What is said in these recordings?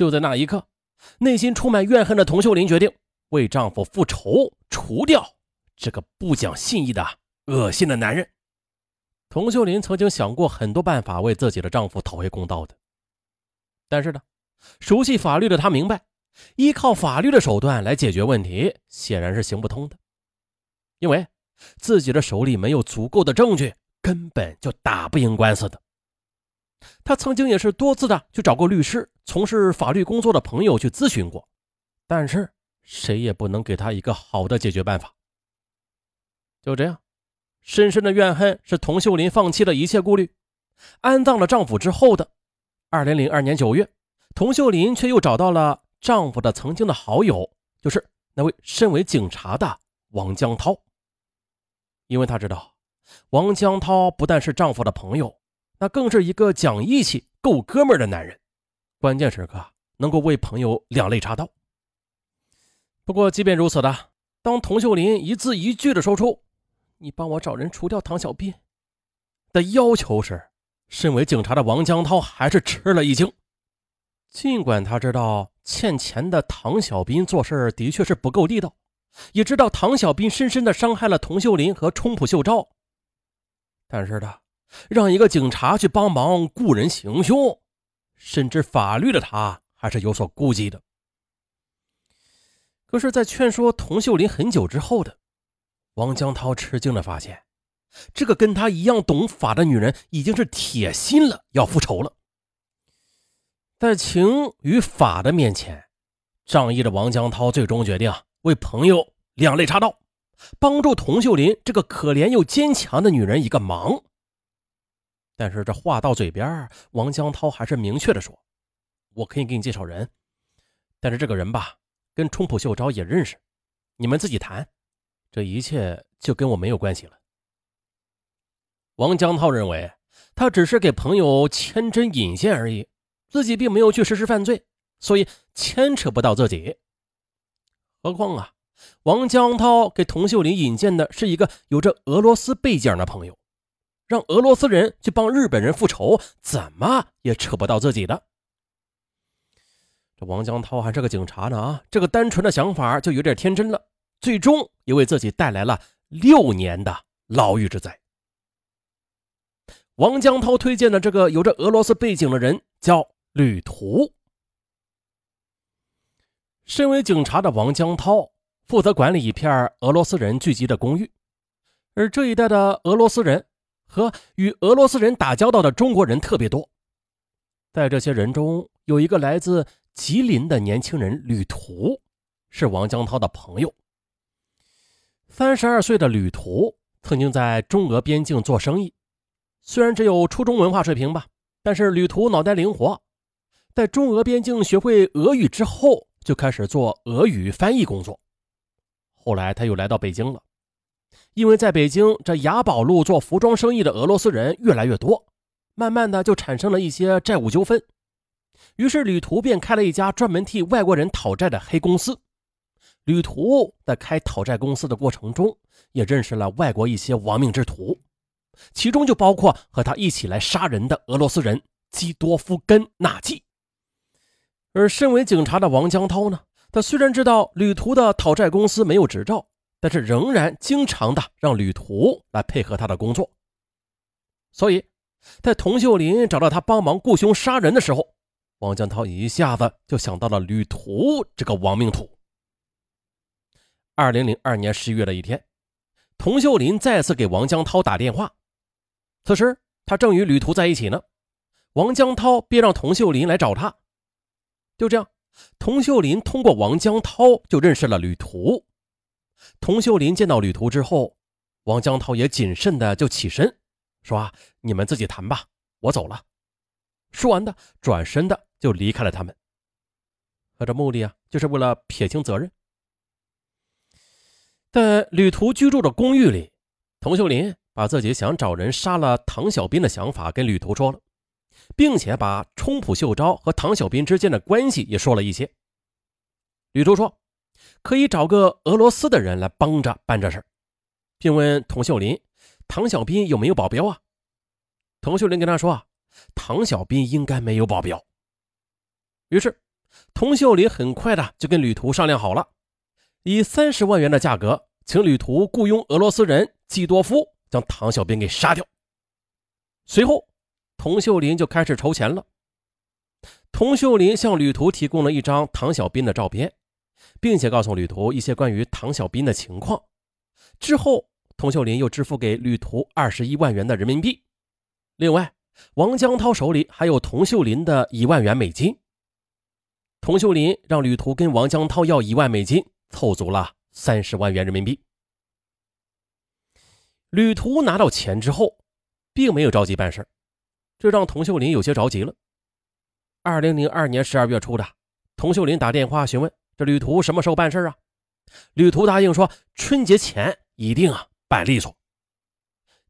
就在那一刻，内心充满怨恨的童秀林决定为丈夫复仇，除掉这个不讲信义的恶心的男人。童秀林曾经想过很多办法为自己的丈夫讨回公道的，但是呢，熟悉法律的她明白，依靠法律的手段来解决问题显然是行不通的，因为自己的手里没有足够的证据，根本就打不赢官司的。她曾经也是多次的去找过律师、从事法律工作的朋友去咨询过，但是谁也不能给她一个好的解决办法。就这样。深深的怨恨是童秀林放弃了一切顾虑，安葬了丈夫之后的二零零二年九月，童秀林却又找到了丈夫的曾经的好友，就是那位身为警察的王江涛。因为她知道，王江涛不但是丈夫的朋友，那更是一个讲义气、够哥们的男人，关键时刻能够为朋友两肋插刀。不过，即便如此的，当童秀林一字一句的说出。你帮我找人除掉唐小斌的要求时，身为警察的王江涛还是吃了一惊。尽管他知道欠钱的唐小斌做事的确是不够地道，也知道唐小斌深深的伤害了童秀林和冲浦秀昭，但是他让一个警察去帮忙雇人行凶，深知法律的他还是有所顾忌的。可是，在劝说童秀林很久之后的。王江涛吃惊的发现，这个跟他一样懂法的女人已经是铁心了，要复仇了。在情与法的面前，仗义的王江涛最终决定为朋友两肋插刀，帮助童秀林这个可怜又坚强的女人一个忙。但是这话到嘴边，王江涛还是明确的说：“我可以给你介绍人，但是这个人吧，跟冲浦秀昭也认识，你们自己谈。”这一切就跟我没有关系了。王江涛认为，他只是给朋友牵针引线而已，自己并没有去实施犯罪，所以牵扯不到自己。何况啊，王江涛给童秀林引荐的是一个有着俄罗斯背景的朋友，让俄罗斯人去帮日本人复仇，怎么也扯不到自己的。这王江涛还是个警察呢啊，这个单纯的想法就有点天真了。最终也为自己带来了六年的牢狱之灾。王江涛推荐的这个有着俄罗斯背景的人叫旅途。身为警察的王江涛负责管理一片俄罗斯人聚集的公寓，而这一带的俄罗斯人和与俄罗斯人打交道的中国人特别多。在这些人中，有一个来自吉林的年轻人旅途，是王江涛的朋友。三十二岁的旅途曾经在中俄边境做生意，虽然只有初中文化水平吧，但是旅途脑袋灵活，在中俄边境学会俄语之后，就开始做俄语翻译工作。后来他又来到北京了，因为在北京这雅宝路做服装生意的俄罗斯人越来越多，慢慢的就产生了一些债务纠纷，于是旅途便开了一家专门替外国人讨债的黑公司。旅途在开讨债公司的过程中，也认识了外国一些亡命之徒，其中就包括和他一起来杀人的俄罗斯人基多夫根纳季。而身为警察的王江涛呢，他虽然知道旅途的讨债公司没有执照，但是仍然经常的让旅途来配合他的工作。所以，在童秀林找到他帮忙雇凶杀人的时候，王江涛一下子就想到了旅途这个亡命徒。二零零二年十一月的一天，童秀林再次给王江涛打电话。此时他正与旅途在一起呢。王江涛便让童秀林来找他。就这样，童秀林通过王江涛就认识了旅途。童秀林见到旅途之后，王江涛也谨慎的就起身说：“你们自己谈吧，我走了。”说完的，转身的就离开了他们。他这目的啊，就是为了撇清责任。在旅途居住的公寓里，童秀林把自己想找人杀了唐小斌的想法跟旅途说了，并且把冲浦秀昭和唐小斌之间的关系也说了一些。旅途说可以找个俄罗斯的人来帮着办这事儿并问童秀林：“唐小斌有没有保镖啊？”童秀林跟他说啊：“唐小斌应该没有保镖。”于是童秀林很快的就跟旅途商量好了，以三十万元的价格，请旅途雇佣俄罗斯人季多夫将唐小兵给杀掉。随后，童秀林就开始筹钱了。童秀林向旅途提供了一张唐小兵的照片，并且告诉旅途一些关于唐小兵的情况。之后，童秀林又支付给旅途二十一万元的人民币。另外，王江涛手里还有童秀林的一万元美金。童秀林让旅途跟王江涛要一万美金，凑足了三十万元人民币。旅途拿到钱之后，并没有着急办事，这让童秀林有些着急了。二零零二年十二月初的，童秀林打电话询问这旅途什么时候办事啊？旅途答应说春节前一定啊办利索。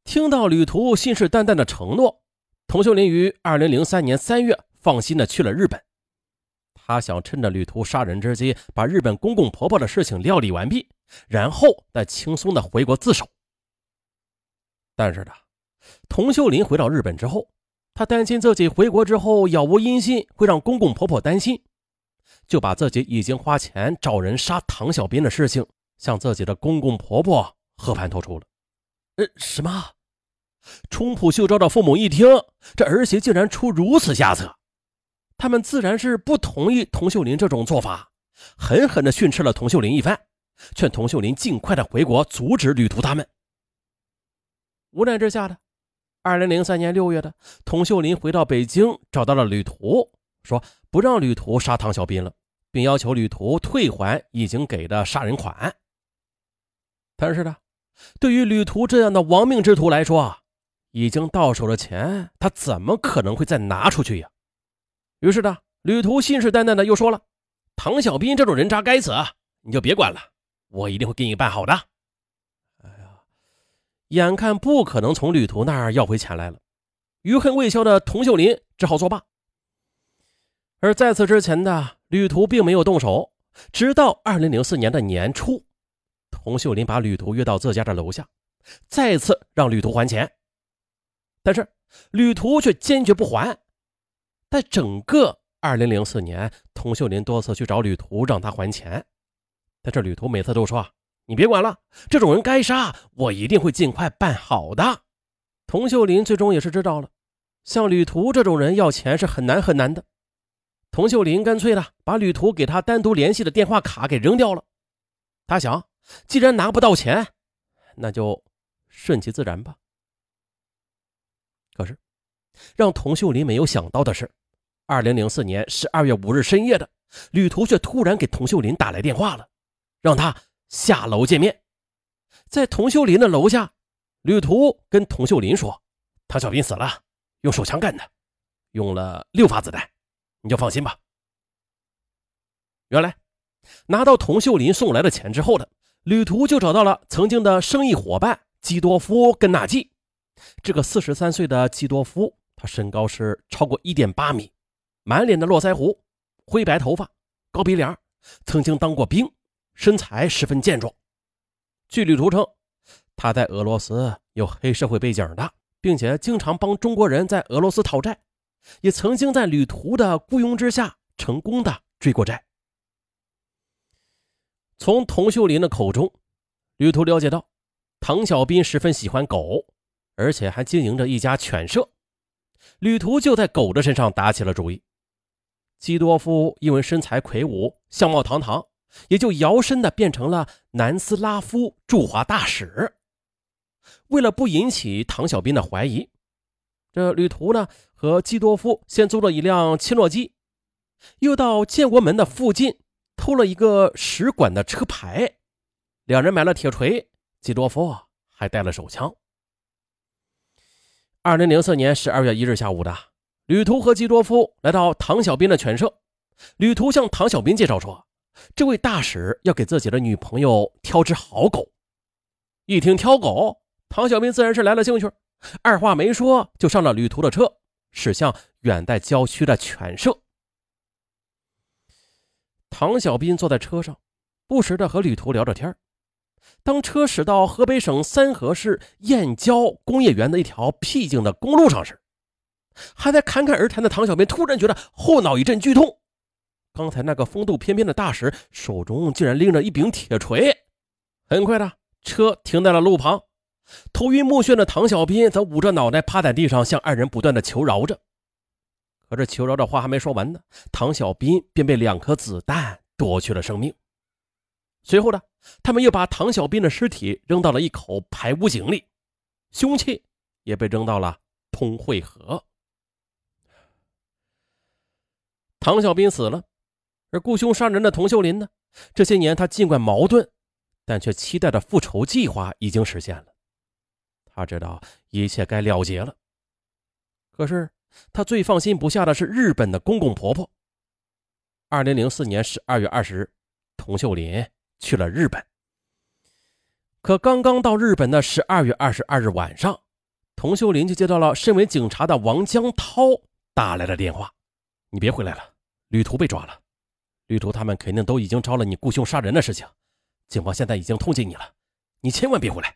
听到旅途信誓旦旦的承诺，童秀林于二零零三年三月放心的去了日本。他想趁着旅途杀人之机，把日本公公婆婆的事情料理完毕，然后再轻松的回国自首。但是呢，童秀林回到日本之后，他担心自己回国之后杳无音信，会让公公婆婆担心，就把自己已经花钱找人杀唐小兵的事情向自己的公公婆婆和盘托出了。呃，什么？冲浦秀昭的父母一听，这儿媳竟然出如此下策。他们自然是不同意童秀林这种做法，狠狠地训斥了童秀林一番，劝童秀林尽快的回国阻止旅途他们。无奈之下的，二零零三年六月的，童秀林回到北京，找到了旅途，说不让旅途杀唐小兵了，并要求旅途退还已经给的杀人款。但是呢，对于旅途这样的亡命之徒来说，已经到手的钱，他怎么可能会再拿出去呀？于是呢，旅途信誓旦旦的又说了：“唐小兵这种人渣该死，你就别管了，我一定会给你办好的。”哎呀，眼看不可能从旅途那儿要回钱来了，余恨未消的童秀林只好作罢。而在此之前的旅途并没有动手，直到二零零四年的年初，童秀林把旅途约到自家的楼下，再次让旅途还钱，但是旅途却坚决不还。在整个二零零四年，童秀林多次去找旅途让他还钱，但这旅途每次都说：“你别管了，这种人该杀，我一定会尽快办好的。”童秀林最终也是知道了，向旅途这种人要钱是很难很难的。童秀林干脆的把旅途给他单独联系的电话卡给扔掉了。他想，既然拿不到钱，那就顺其自然吧。可是，让童秀林没有想到的是。二零零四年十二月五日深夜的，旅途却突然给童秀林打来电话了，让他下楼见面。在童秀林的楼下，旅途跟童秀林说：“唐小兵死了，用手枪干的，用了六发子弹，你就放心吧。”原来，拿到童秀林送来的钱之后的旅途就找到了曾经的生意伙伴基多夫跟纳季。这个四十三岁的基多夫，他身高是超过一点八米。满脸的络腮胡，灰白头发，高鼻梁，曾经当过兵，身材十分健壮。据旅途称，他在俄罗斯有黑社会背景的，并且经常帮中国人在俄罗斯讨债，也曾经在旅途的雇佣之下成功的追过债。从童秀林的口中，旅途了解到，唐小兵十分喜欢狗，而且还经营着一家犬舍。旅途就在狗的身上打起了主意。基多夫因为身材魁梧、相貌堂堂，也就摇身的变成了南斯拉夫驻华大使。为了不引起唐小兵的怀疑，这旅途呢和基多夫先租了一辆切诺基，又到建国门的附近偷了一个使馆的车牌。两人买了铁锤，基多夫还带了手枪。二零零四年十二月一日下午的。旅途和基多夫来到唐小兵的犬舍，旅途向唐小兵介绍说，这位大使要给自己的女朋友挑只好狗。一听挑狗，唐小兵自然是来了兴趣，二话没说就上了旅途的车，驶向远在郊区的犬舍。唐小兵坐在车上，不时的和旅途聊着天当车驶到河北省三河市燕郊工业园的一条僻静的公路上时，还在侃侃而谈的唐小兵突然觉得后脑一阵剧痛，刚才那个风度翩翩的大使手中竟然拎着一柄铁锤。很快的，车停在了路旁，头晕目眩的唐小斌则捂着脑袋趴在地上，向二人不断的求饶着。可这求饶的话还没说完呢，唐小斌便被两颗子弹夺去了生命。随后呢，他们又把唐小斌的尸体扔到了一口排污井里，凶器也被扔到了通惠河。唐小斌死了，而雇凶杀人的童秀林呢？这些年他尽管矛盾，但却期待的复仇计划已经实现了。他知道一切该了结了，可是他最放心不下的是日本的公公婆婆。二零零四年十二月二十日，童秀林。去了日本，可刚刚到日本的十二月二十二日晚上，童秀林就接到了身为警察的王江涛打来的电话：“你别回来了，旅途被抓了，旅途他们肯定都已经招了你雇凶杀人的事情，警方现在已经通缉你了，你千万别回来。”